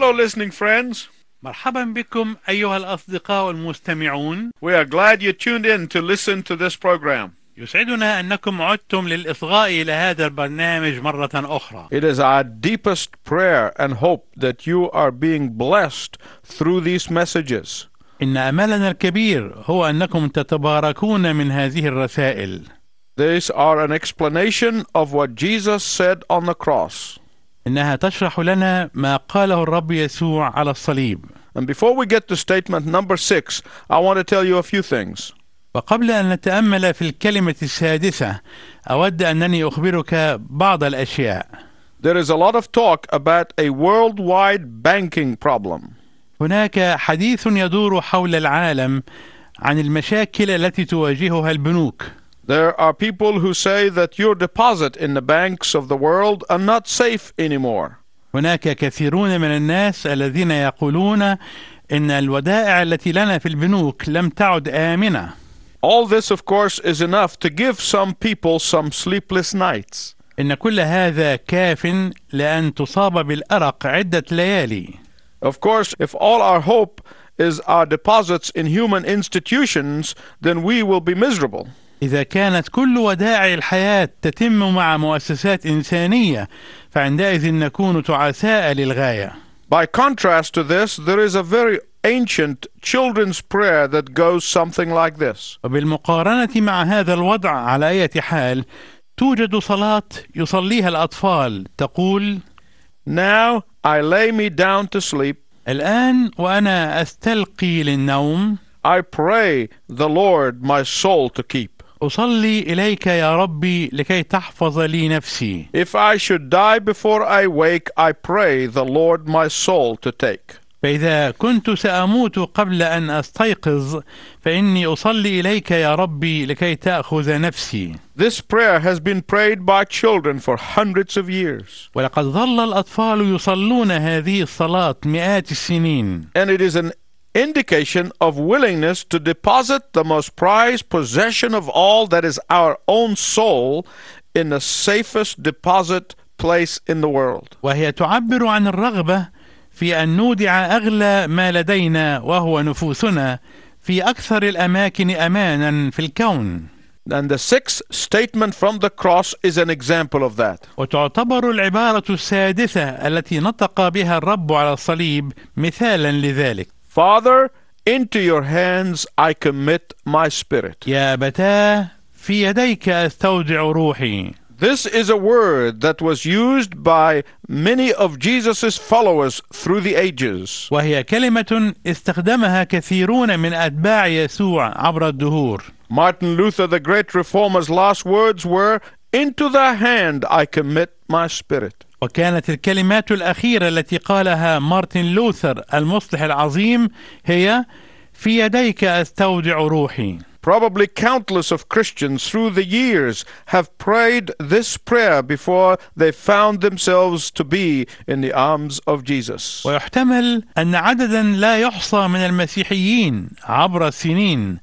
Hello, listening friends. مرحبا بكم أيها الأصدقاء المستمعون We are glad you tuned in to listen to this program. يسعدنا أنكم عدتم للإصغاء إلى هذا البرنامج مرة أخرى It is our deepest prayer and hope that you are being blessed through these messages. إن أملنا الكبير هو أنكم تتباركون من هذه الرسائل These are an explanation of what Jesus said on the cross. إنها تشرح لنا ما قاله الرب يسوع على الصليب And before we get to statement number six, I want to tell you a few things. وقبل أن نتأمل في الكلمة السادسة أود أنني أخبرك بعض الأشياء There is a lot of talk about a worldwide banking problem. هناك حديث يدور حول العالم عن المشاكل التي تواجهها البنوك There are people who say that your deposit in the banks of the world are not safe anymore. هناك كثيرون من الناس الذين يقولون ان الودائع التي لنا في البنوك لم تعد امنه All this, of course, is enough to give some people some sleepless nights. ان كل هذا كاف لان تصاب بالارق عده ليالي Of course, if all our hope is our deposits in human institutions, then we will be miserable. إذا كانت كل ودائع الحياة تتم مع مؤسسات إنسانية فعندئذ نكون تعساء للغاية By contrast to this, there is a very ancient children's prayer that goes something like this وبالمقارنة مع هذا الوضع على أي حال توجد صلاة يصليها الأطفال تقول Now I lay me down to sleep. الآن وأنا أستلقي للنوم I pray the Lord my soul to keep. أصلي إليك يا ربي لكي تحفظ لي نفسي. If I should die before I wake, I pray the Lord my soul to take. فإذا كنت سأموت قبل أن أستيقظ فإني أصلي إليك يا ربي لكي تأخذ نفسي. This prayer has been prayed by children for hundreds of years, ولقد ظل الأطفال يصلون هذه الصلاة مئات السنين. And it is an indication of willingness to deposit the most prized possession of all that is our own soul in the safest deposit place in the world. وهي تعبر عن الرغبة في أن نودع أغلى ما لدينا وهو نفوسنا في أكثر الأماكن أمانا في الكون And the sixth statement from the cross is an example of that. وتعتبر العبارة السادسة التي نطق بها الرب على الصليب مثالا لذلك Father, into your hands I commit my spirit. يا أبتاه في يديك أستودع روحي This is a word that was used by many of Jesus' followers through the ages. وهي كلمة استخدمها كثيرون من أتباع يسوع عبر الدهور Martin Luther, the great reformer's last words were, Into thy hand I commit my spirit. وكانت الكلمات الأخيرة التي قالها مارتن لوثر المصلح العظيم هي في يديك أستودع روحي Probably countless of Christians through the years have prayed this prayer before they found themselves to be in the arms of Jesus. ويحتمل أن عددا لا يحصى من المسيحيين عبر السنين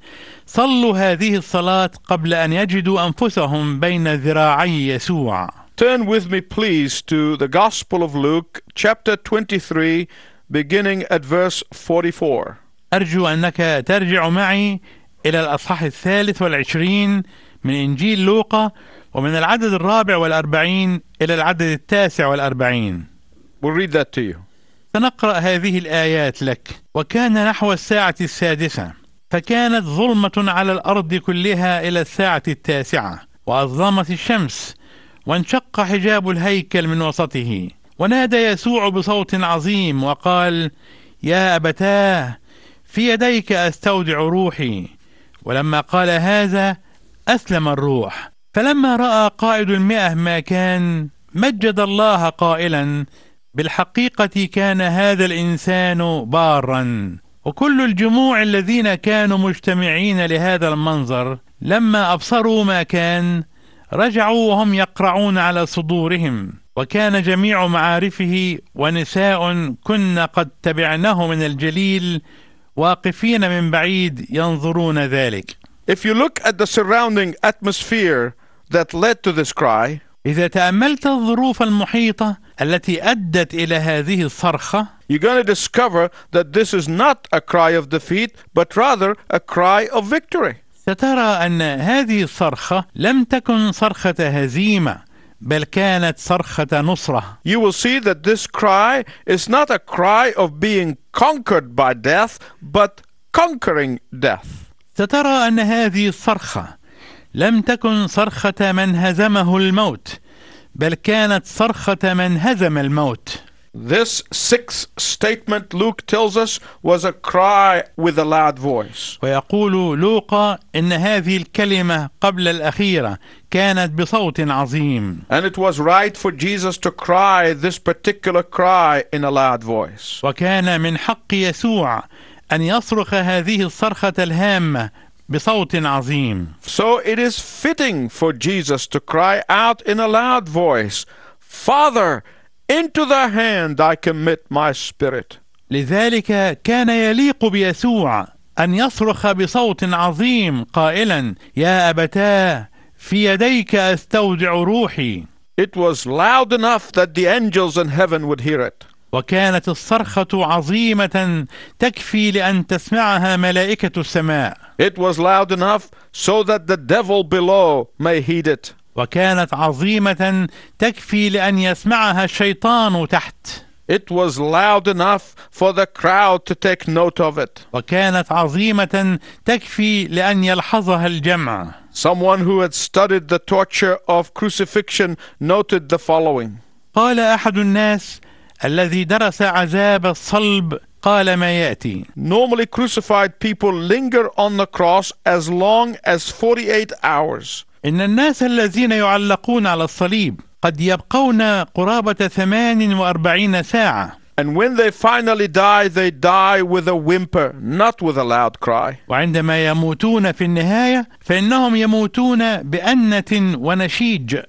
صلوا هذه الصلاة قبل أن يجدوا أنفسهم بين ذراعي يسوع Turn with me, please, to the Gospel of Luke, chapter 23, beginning at verse 44. أرجو أنك ترجع معي إلى الأصحاح الثالث والعشرين من إنجيل لوقا ومن العدد الرابع والأربعين إلى العدد التاسع والأربعين We'll read that to you. سنقرأ هذه الآيات لك وكان نحو الساعة السادسة فكانت ظلمة على الأرض كلها إلى الساعة التاسعة وأظلمت الشمس وانشق حجاب الهيكل من وسطه ونادى يسوع بصوت عظيم وقال يا أبتاه في يديك أستودع روحي. ولما قال هذا أسلم الروح. فلما رأى قائد المئة ما كان مجد الله قائلا بالحقيقة كان هذا الإنسان بارا. وكل الجموع الذين كانوا مجتمعين لهذا المنظر لما أبصروا ما كان رجعوا وهم يقرعون على صدورهم وكان جميع معارفه ونساء كن قد تبعناه من الجليل واقفين من بعيد ينظرون ذلك If you look at the surrounding atmosphere that led to this cry, إذا تأملت الظروف المحيطة التي أدت إلى هذه الصرخة you're going to discover that this is not a cry of defeat, but rather a cry of victory. سترى أن هذه الصرخة لم تكن صرخة هزيمة بل كانت صرخة نصرة You will see that this cry is not a cry of being conquered by death, but conquering death. سترى أن هذه الصرخة لم تكن صرخة من هزمه الموت بل كانت صرخة من هزم الموت This sixth statement, Luke tells us, was a cry with a loud voice. ويقول لوقا إن هذه الكلمة قبل الأخيرة كانت بصوت عظيم And it was right for Jesus to cry this particular cry in a loud voice. وكان من حق يسوع أن يصرخ هذه الصرخة الهامة بصوت عظيم So it is fitting for Jesus to cry out in a loud voice, Father, into thy hand I commit my spirit. لذلك كان يليق بيسوع أن يصرخ بصوت عظيم قائلا يا أبتاه في يديك أستودع روحي It was loud enough that the angels in heaven would hear it. وكانت الصرخة عظيمة تكفي لأن تسمعها ملائكة السماء It was loud enough so that the devil below may heed it. وكانت عظيمة تكفي لأن يسمعها الشيطان تحت It was loud enough for the crowd to take note of it. وكانت عظيمة تكفي لأن يلحظها الجمع Someone who had studied the torture of crucifixion noted the following قال أحد الناس الذي درس عذاب الصلب قال ما يأتي Normally, crucified people linger on the cross as long as 48 hours. إن الناس الذين يعلقون على الصليب قد يبقون قرابة 48 ساعة And when they finally die, they die with a whimper, not with a loud cry. وعندما يموتون في النهاية فإنهم يموتون بأنة ونشيج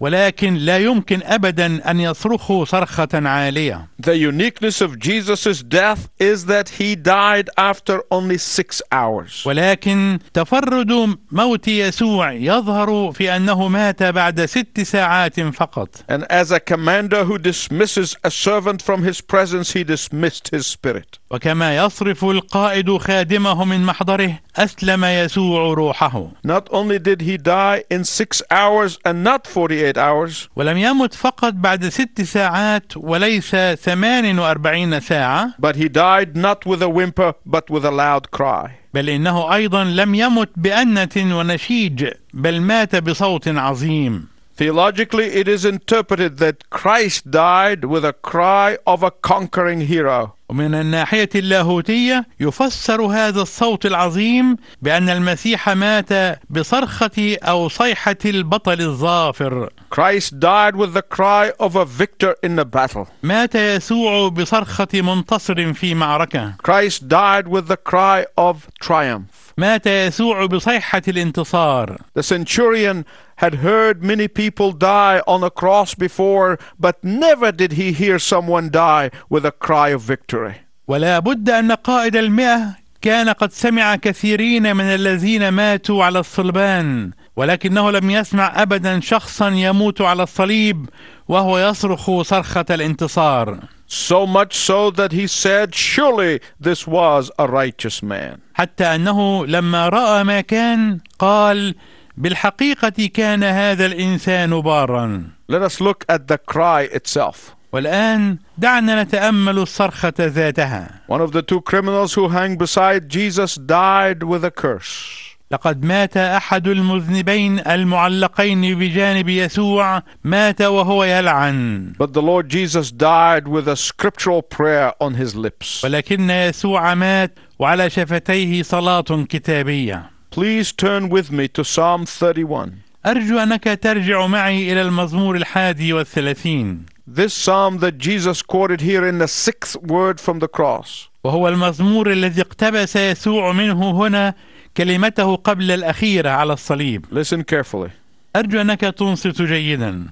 ولكن لا يمكن أبدا أن يصرخوا صرخة عالية The uniqueness of Jesus' death is that he died after only six hours. ولكن تفرد موت يسوع يظهر في أنه مات بعد ست ساعات فقط And as a commander who dismisses a servant from his presence, he dismissed his spirit. وكما يصرف القائد خادمه من محضره أسلم يسوع روحه. Not only did he die in six hours and not 48 hours, ولم يمت فقط بعد ست ساعات وليس 48 ساعة. but he died not with a whimper, but with a loud cry. بل إنه أيضا لم يمت بأنة ونشيج بل مات بصوت عظيم. Theologically, it is interpreted that Christ died with a cry of a conquering hero. ومن الناحية اللاهوتية يفسر هذا الصوت العظيم بأن المسيح مات بصرخة أو صيحة البطل الظافر Christ died with the cry of a victor in the battle. مات يسوع بصرخة منتصر في معركة Christ died with the cry of triumph. مات يسوع بصيحة الانتصار The centurion had heard many people die on a cross before, but never did he hear someone die with a cry of victory. ولا بد أن قائد المئة كان قد سمع كثيرين من الذين ماتوا على الصلبان ولكنه لم يسمع أبدا شخصا يموت على الصليب وهو يصرخ صرخة الانتصار So much so that he said, Surely this was a righteous man. حتى أنه لما رأى ما كان قال بالحقيقة كان هذا الإنسان بارا Let us look at the cry itself. والآن دعنا نتأمل الصرخة ذاتها One of the two criminals who hung beside Jesus died with a curse. لقد مات أحد المذنبين المعلقين بجانب يسوع مات وهو يلعن But the Lord Jesus died with a scriptural prayer on his lips. ولكن يسوع مات وعلى شفتيه صلاة كتابية Please turn with me to Psalm 31. أرجو أنك ترجع معي إلى المزمور الحادي والثلاثين. This psalm that Jesus quoted here in the sixth word from the cross. وهو المزمور الذي اقتبس يسوع منه هنا كلمته قبل الأخيرة على الصليب. Listen carefully. أرجو أنك تنصت جيدا.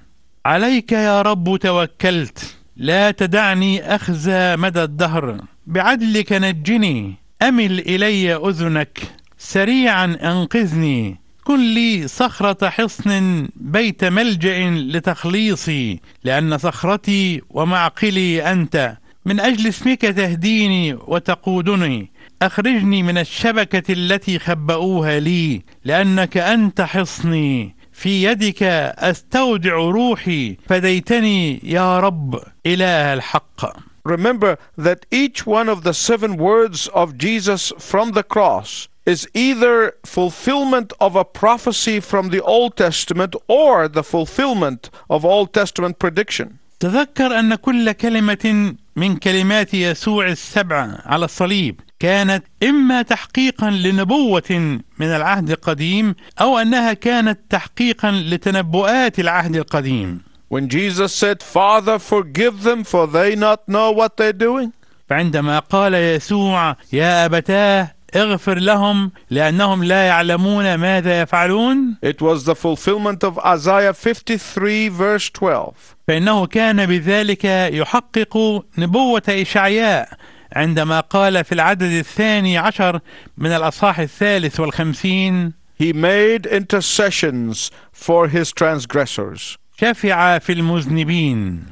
عليك يا رب توكلت. لا تدعني أخزى مدى الدهر. بعدلك نجني. أمل إلي أذنك. سريعا أنقذني. كن لي صخرة حصن بيت ملجأ لتخليصي لأن صخرتي ومعقلي أنت. من أجل اسمك تهديني وتقودني. أخرجني من الشبكة التي خبؤوها لي لأنك أنت حصني. في يدك أستودع روحي فديتني يا رب إله الحق. Remember that each one of the seven words of Jesus from the cross is either fulfillment of a prophecy from the Old Testament or the fulfillment of Old Testament prediction. تذكر أن كل كلمة من كلمات يسوع السبع على الصليب كانت إما تحقيقا لنبوة من العهد القديم أو أنها كانت تحقيقا لتنبؤات العهد القديم When Jesus said, Father, forgive them, for they not know what they're doing. فعندما قال يسوع يا أبتاه اغفر لهم لأنهم لا يعلمون ماذا يفعلون It was the fulfillment of Isaiah 53, verse 12. فإنه كان بذلك يحقق نبوة إشعياء عندما قال في العدد الثاني عشر من الأصحاح الثالث والخمسين He made intercessions for his transgressors. شفع في المذنبين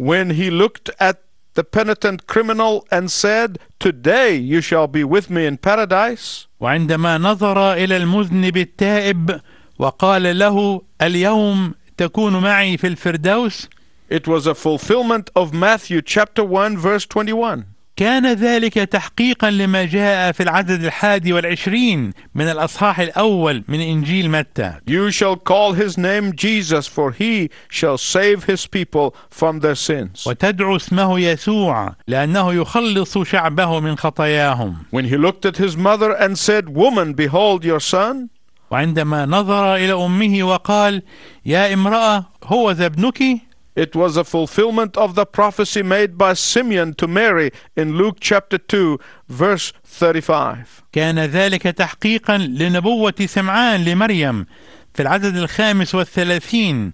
When he looked at the penitent criminal and said, Today you shall be with me in paradise, وعندما نظر إلى المذنب التائب وقال له اليوم تكون معي في الفردوس it was a fulfillment of Matthew chapter 1, verse 21. كان ذلك تحقيقا لما جاء في العدد الحادي والعشرين من الأصحاح الأول من إنجيل متى. You shall call his name Jesus, for he shall save his people from their sins. وتدعو اسمه يسوع لأنه يخلص شعبه من خطاياهم. When he looked at his mother and said, Woman, behold your son, وعندما نظر إلى أمه وقال يا امرأة هو ذا ابنك؟ it was a fulfillment of the prophecy made by Simeon to Mary in Luke chapter 2, verse 35. كان ذلك تحقيقا لنبوة سمعان لمريم في العدد الخامس والثلاثين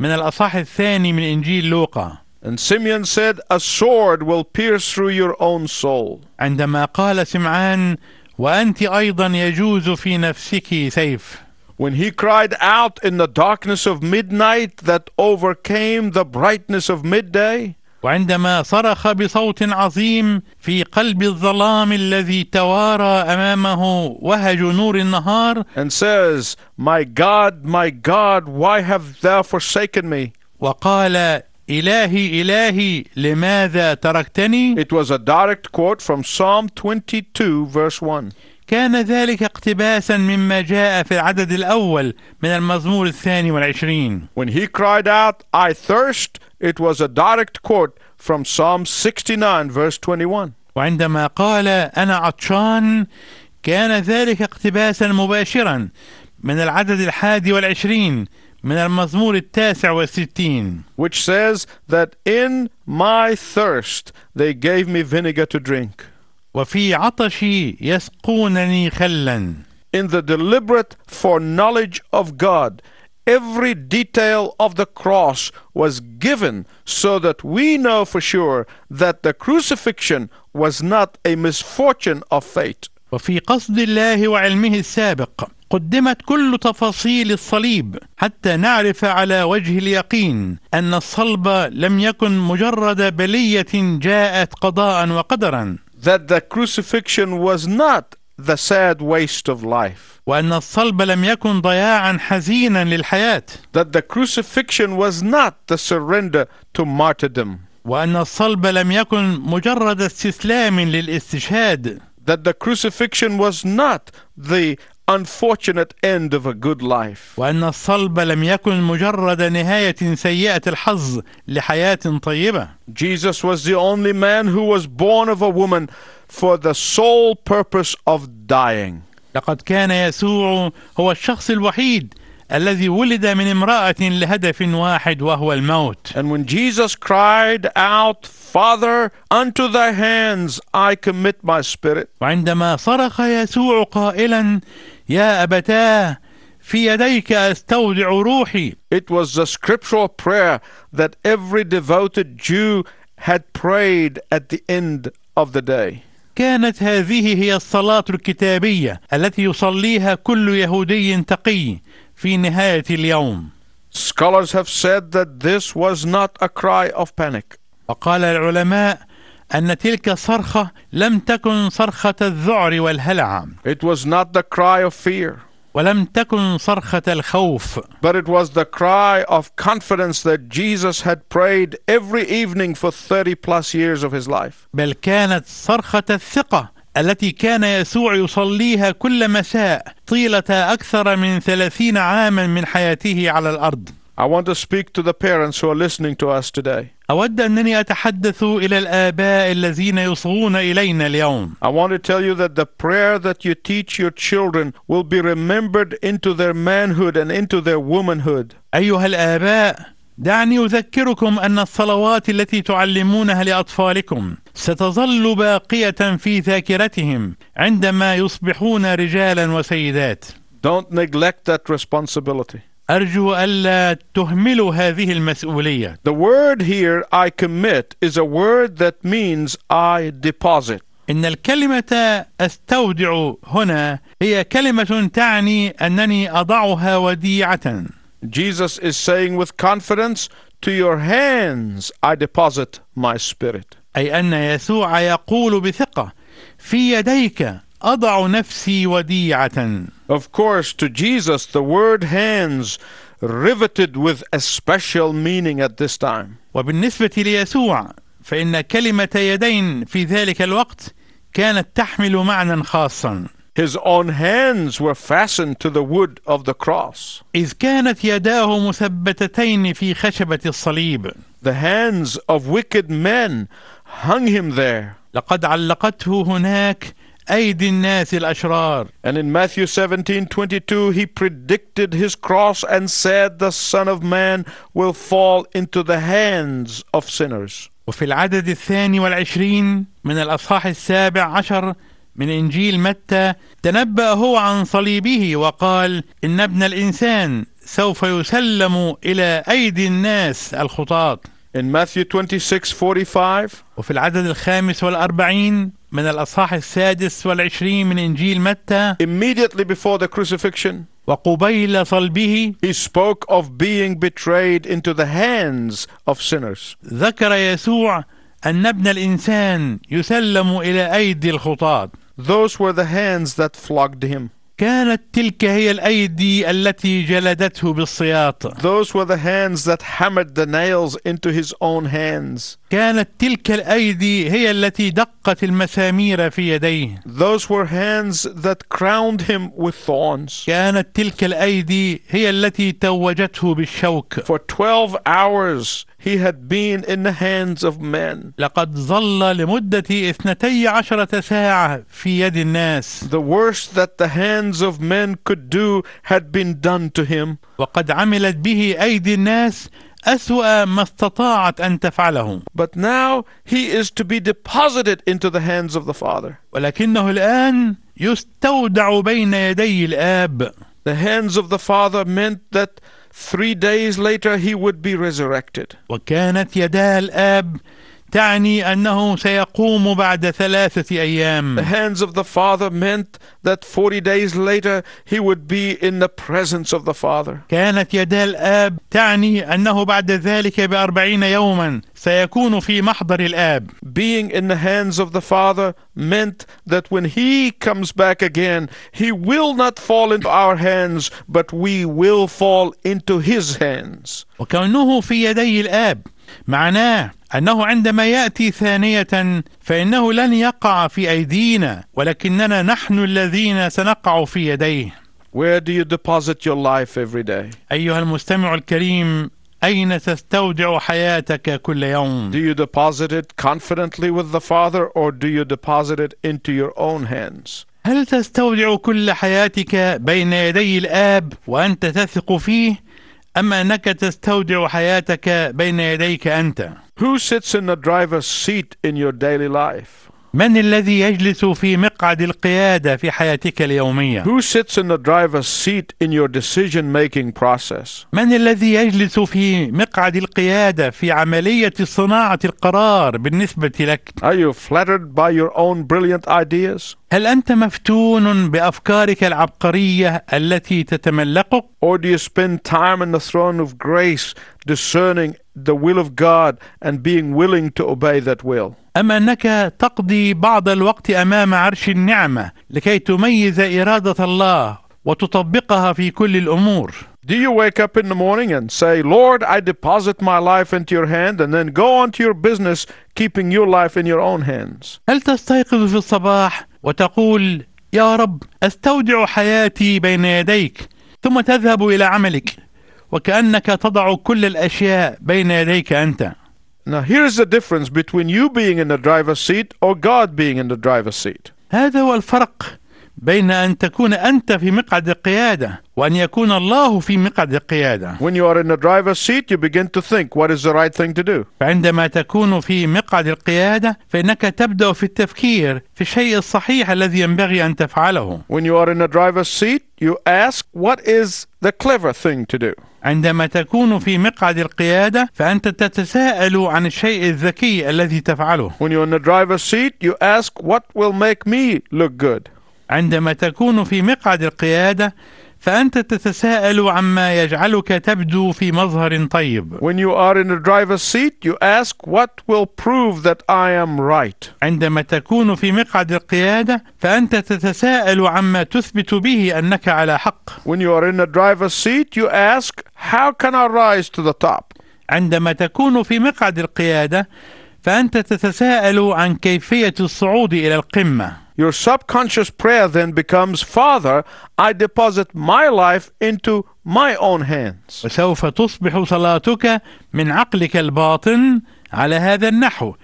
من الأصحاح الثاني من إنجيل لوقا And Simeon said, A sword will pierce through your own soul. عندما قال سمعان وأنت أيضا يجوز في نفسك سيف When he cried out in the darkness of midnight that overcame the brightness of midday, وعندما صرخ بصوت عظيم في قلب الظلام الذي توارى أمامه وهج نور النهار and says, My God, my God, why have thou forsaken me? وقال إلهي إلهي لماذا تركتني It was a direct quote from Psalm 22, verse 1. كان ذلك اقتباسا مما جاء في العدد الأول من المزمور الثاني والعشرين When he cried out, I thirst, it was a direct quote from Psalm 69, verse 21. وعندما قال أنا عطشان كان ذلك اقتباسا مباشرا من العدد الحادي والعشرين من المزمور التاسع والستين which says that in my thirst they gave me vinegar to drink. وفي عطشي يسقونني خلا In the deliberate foreknowledge of God, every detail of the cross was given so that we know for sure that the crucifixion was not a misfortune of fate. وفي قصد الله وعلمه السابق قدمت كل تفاصيل الصليب حتى نعرف على وجه اليقين ان الصلب لم يكن مجرد بليه جاءت قضاء وقدرا That the crucifixion was not the sad waste of life. وان الصلب لم يكن ضياعا حزينا للحياه That the crucifixion was not the surrender to martyrdom. وان الصلب لم يكن مجرد استسلام للاستشهاد that the crucifixion was not the unfortunate end of a good life. وان الصلب لم يكن مجرد نهايه سيئه الحظ لحياه طيبه Jesus was the only man who was born of a woman for the sole purpose of dying. لقد كان يسوع هو الشخص الوحيد الذي ولد من امراه لهدف واحد وهو الموت And when Jesus cried out, Father, unto thy hands I commit my spirit, وعندما صرخ يسوع قائلا يا ابتاه في يديك استودع روحي it was the scriptural prayer that every devoted Jew had prayed at the end of the day. كانت هذه هي الصلاة الكتابية التي يصليها كل يهودي تقي في نهاية اليوم Scholars have said that this was not a cry of panic. وقال العلماء أن تلك الصرخة لم تكن صرخة الذعر والهلع It was not the cry of fear, ولم تكن صرخة الخوف. But it was the cry of confidence that Jesus had prayed every evening for 30 plus years of his life. بل كانت صرخة الثقة التي كان يسوع يصليها كل مساء طيلة أكثر من ثلاثين عاما من حياته على الأرض. I want to speak to the parents who are listening to us today. أود أنني أتحدث إلى الآباء الذين يصغون إلينا اليوم I want to tell you that the prayer that you teach your children will be remembered into their manhood and into their womanhood. أيها الآباء دعني أذكركم أن الصلوات التي تعلمونها لأطفالكم ستظل باقية في ذاكرتهم عندما يصبحون رجالا وسيدات Don't neglect that responsibility. أرجو ألا تهملوا هذه المسؤولية The word here, I commit, is a word that means I deposit. إن الكلمة أستودع هنا هي كلمة تعني أنني أضعها وديعة Jesus is saying with confidence, To your hands I deposit my spirit. أي أن يسوع يقول بثقة في يديك أضع نفسي وديعة Of course, to Jesus, the word hands riveted with a special meaning at this time. وبالنسبة ليسوع فإن كلمة يدين في ذلك الوقت كانت تحمل معنى خاصا His own hands were fastened to the wood of the cross. إذ كانت يداه مثبتتين في خشبة الصليب The hands of wicked men hung him there. لقد علقته هناك أيدي الناس الأشرار And in Matthew 17 22, he predicted his cross and said, The Son of Man will fall into the hands of sinners. وفي العدد الثاني والعشرين من الأصحاح السابع عشر من إنجيل متى تنبأ هو عن صليبه وقال إن ابن الإنسان سوف يسلم إلى أيدي الناس الخطاة In Matthew 26 45, وفي العدد الخامس والأربعين من الأصحاح السادس والعشرين من إنجيل متى immediately before the crucifixion, وقبيل صلبه he spoke of being betrayed into the hands of sinners. ذكر يسوع أن ابن الإنسان يسلم إلى أيدي الخطاة Those were the hands that flogged him. كانت تلك هي الأيدي التي جلدته بالسياط Those were the hands that hammered the nails into his own hands. كانت تلك الأيدي هي التي دقت المسامير في يديه Those were hands that crowned him with thorns. كانت تلك الأيدي هي التي توجته بالشوك For 12 hours he had been in the hands of men. لقد ظل لمدة اثنتي عشرة ساعة في يد الناس The worst that the hands of men could do had been done to him. وقد عملت به أيدي الناس أسوأ ما استطاعت أن تفعله But now he is to be deposited into the hands of the Father. ولكنه الآن يستودع بين يدي الآب The hands of the Father meant that three days later he would be resurrected. وكانت يدا الآب تعني أنه سيقوم بعد ثلاثة The أيام hands of the Father meant that 40 days later he would be in the presence of the Father. كانت يدا الآب تعني أنه بعد ذلك بأربعين يوما سيكون في محضر الآب Being in the hands of the Father meant that when he comes back again, he will not fall into our hands, but we will fall into his hands. وكونه في يدي الآب معناه أنه عندما يأتي ثانية فإنه لن يقع في أيدينا ولكننا نحن الذين سنقع في يديه Where do you deposit your life every day? أيها المستمع الكريم أين تستودع حياتك كل يوم؟ Do you deposit it confidently with the Father or do you deposit it into your own hands? هل تستودع كل حياتك بين يدي الآب وأنت تثق فيه؟ أم أنك تستودع حياتك بين يديك أنت؟ Who sits in the driver's seat in your daily life? من الذي يجلس في مقعد القيادة في حياتك اليومية؟ Who sits in the driver's seat in your decision making process? من الذي يجلس في مقعد القيادة في عملية صناعة القرار بالنسبة لك؟ Are you flattered by your own brilliant ideas? هل أنت مفتون بأفكارك العبقرية التي تتملقك؟ Or do you spend time in the throne of grace discerning the will of God and being willing to obey that will? أم أنك تقضي بعض الوقت أمام عرش النعمة لكي تميز إرادة الله وتطبقها في كل الأمور؟ Do you wake up in the morning and say, Lord, I deposit my life into your hand, and then go on to your business, keeping your life in your own hands? هل تستيقظ في الصباح وتقول يا رب استودع حياتي بين يديك ثم تذهب الى عملك وكانك تضع كل الاشياء بين يديك انت Now, here's the difference between you being in the driver's seat or God being in the driver's seat. هذا هو الفرق بين ان تكون انت في مقعد القياده وان يكون الله في مقعد القياده When you are in the driver's seat, you begin to think what is the right thing to do. فعندما تكون في مقعد القياده فانك تبدا في التفكير في الشيء الصحيح الذي ينبغي ان تفعله When you are in the driver's seat, you ask what is the clever thing to do. عندما تكون في مقعد القيادة فأنت تتساءل عن الشيء الذكي الذي تفعله When you're in the driver's seat, you ask what will make me look good. عندما تكون في مقعد القيادة فأنت تتساءل عما يجعلك تبدو في مظهر طيب When you are in the driver's seat, you ask what will prove that I am right. عندما تكون في مقعد القيادة فأنت تتساءل عما تثبت به أنك على حق When you are in the driver's seat, you ask, how can I rise to the top? عندما تكون في مقعد القيادة فأنت تتساءل عن كيفية الصعود إلى القمة Your subconscious prayer then becomes, Father, I deposit my life into my own hands. وسوف تصبح صلاتك من عقلك الباطن على هذا النحو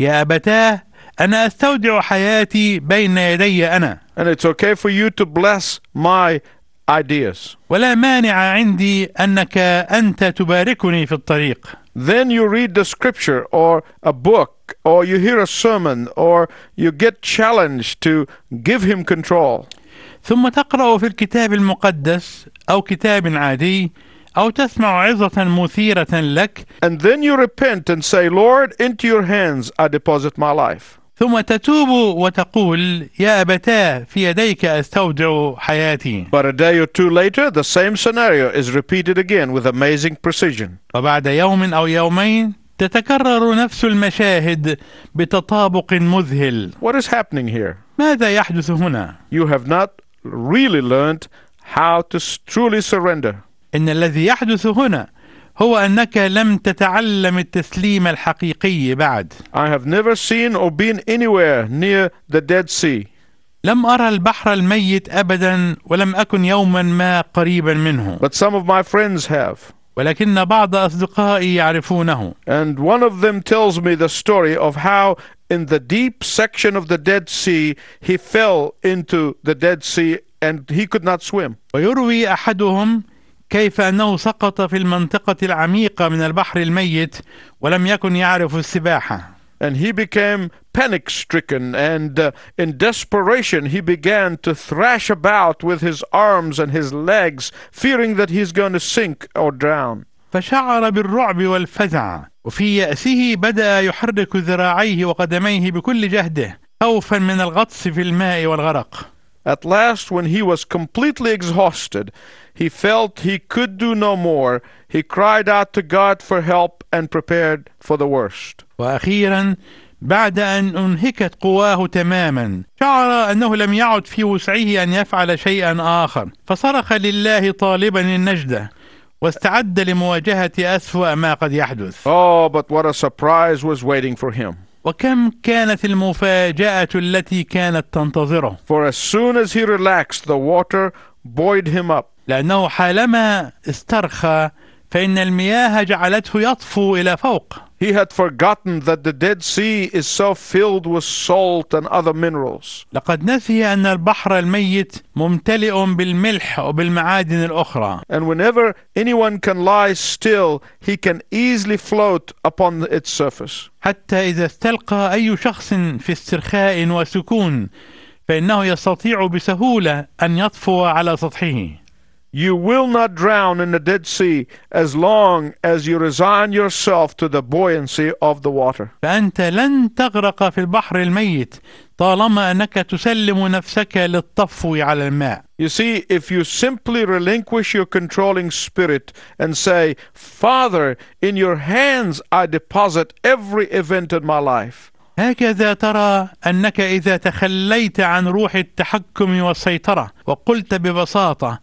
يا أبتاه أنا أستودع حياتي بين يدي أنا And it's okay for you to bless my ideas. ولا مانع عندي أنك أنت تباركني في الطريق Then you read the scripture or a book or you hear a sermon or you get challenged to give him control. ثم تقرأ في الكتاب المقدس أو كتاب عادي أو تسمع عظة مثيرة لك And then you repent and say, Lord, into your hands I deposit my life. ثم تتوب وتقول يا أبتاه في يديك أستودع حياتي But a day or two later, the same scenario is repeated again with amazing precision. وبعد يوم أو يومين تتكرر نفس المشاهد بتطابق مذهل What is happening here? ماذا يحدث هنا You have not really learned how to truly surrender. إن الذي يحدث هنا هو أنك لم تتعلم التسليم الحقيقي بعد I have never seen or been anywhere near the Dead Sea. لم أرى البحر الميت أبدا ولم أكن يوما ما قريبا منه But some of my friends have. ولكن بعض أصدقائي يعرفونه And one of them tells me the story of how, in the deep section of the Dead Sea, he fell into the Dead Sea and he could not swim. ويروي أحدهم كيف أنه سقط في المنطقة العميقة من البحر الميت ولم يكن يعرف السباحة And he became panic stricken, and uh, in desperation, he began to thrash about with his arms and his legs, fearing that he's going to sink or drown. فشعر بالرعب والفزع وفي يأسه بدأ يحرك ذراعيه وقدميه بكل جهده خوفا من الغطس في الماء والغرق At last, when he was completely exhausted, he felt he could do no more. He cried out to God for help and prepared for the worst. وأخيرا بعد أن أنهكت قواه تماما شعر أنه لم يعد في وسعه أن يفعل شيئا آخر فصرخ لله طالبا النجدة واستعد لمواجهة أسوأ ما قد يحدث Oh, but what a surprise was waiting for him. وكم كانت المفاجأة التي كانت تنتظره For as soon as he relaxed, the water buoyed him up. لأنه حالما استرخى فإن المياه جعلته يطفو إلى فوق He had forgotten that the Dead Sea is so filled with salt and other minerals. لقد نسي أن البحر الميت ممتلئ بالملح وبالمعادن الأخرى And whenever anyone can lie still, he can easily float upon its surface. حتى إذا استلقى أي شخص في استرخاء وسكون فإنه يستطيع بسهولة أن يطفو على سطحه You will not drown in the Dead Sea as long as you resign yourself to the buoyancy of the water. فأنت لن تغرق في البحر الميت طالما أنك تسلم نفسك للطفو على الماء You see, if you simply relinquish your controlling spirit and say, Father, in your hands I deposit every event in my life, هكذا ترى أنك إذا تخليت عن روح التحكم والسيطرة وقلت ببساطة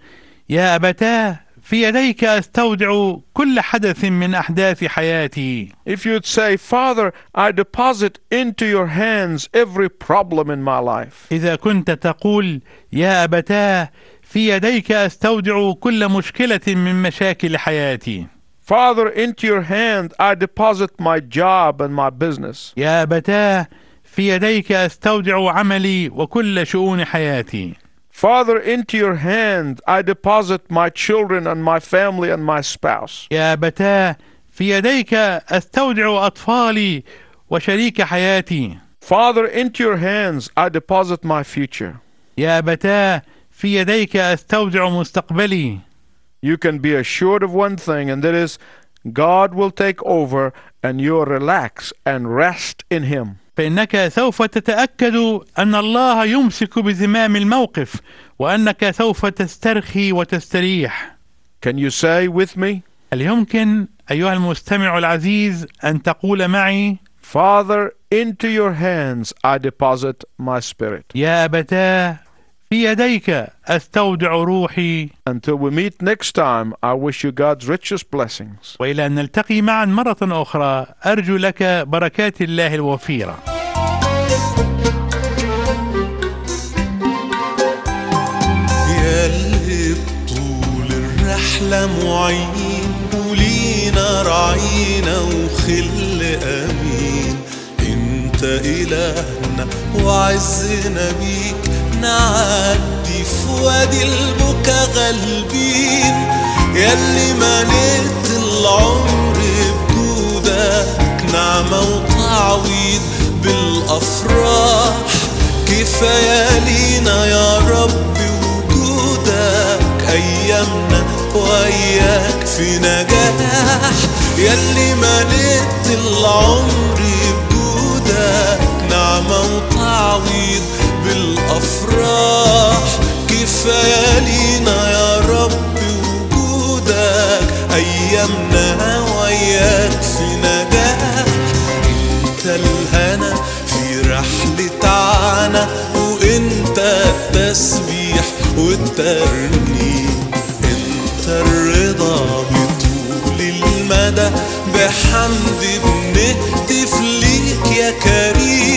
يا أبتاه في يديك أستودع كل حدث من أحداث حياتي. If you'd say, Father, I deposit into your hands every problem in my life, إذا كنت تقول يا أبتاه في يديك أستودع كل مشكلة من مشاكل حياتي. Father, into your hand I deposit my job and my business. يا أبتاه في يديك أستودع عملي وكل شؤون حياتي. Father, into your hand I deposit my children and my family and my spouse. يا أبتاه في يديك أستودع أطفالي وشريك حياتي Father, into your hands I deposit my future. يا أبتاه في يديك أستودع مستقبلي You can be assured of one thing, and that is God will take over and you'll relax and rest in Him. فإنك سوف تتأكد أن الله يمسك بزمام الموقف وأنك سوف تسترخي وتستريح. Can you say with me, هل يمكن أيها المستمع العزيز أن تقول معي؟ Father, into your hands I deposit my spirit. يا أبتاه في يديك أستودع روحي. Until we meet next time, I wish you God's richest blessings. وإلى أن نلتقي معا مرة أخرى أرجو لك بركات الله الوفيرة. ياللي بطول الرحلة معين ولينا رعينا وخل أمين. أنت إلهنا وعزنا بيك نعدي في وادي البكا غالبين ياللي مليت العمر بجودك نعمة وتعويض بالأفراح. كفاية لينا يا رب وجودك أيامنا وياك في نجاح. ياللي مليت العمر بجودك نعمة وتعويض بالأفراح كفاية لينا يا رب وجودك. أيامنا وياك في نجاح إنت الهنا في رحلة عنا وإنت التسبيح والترنيم إنت الرضا بطول المدى. بحمد بنهتف ليك يا كريم.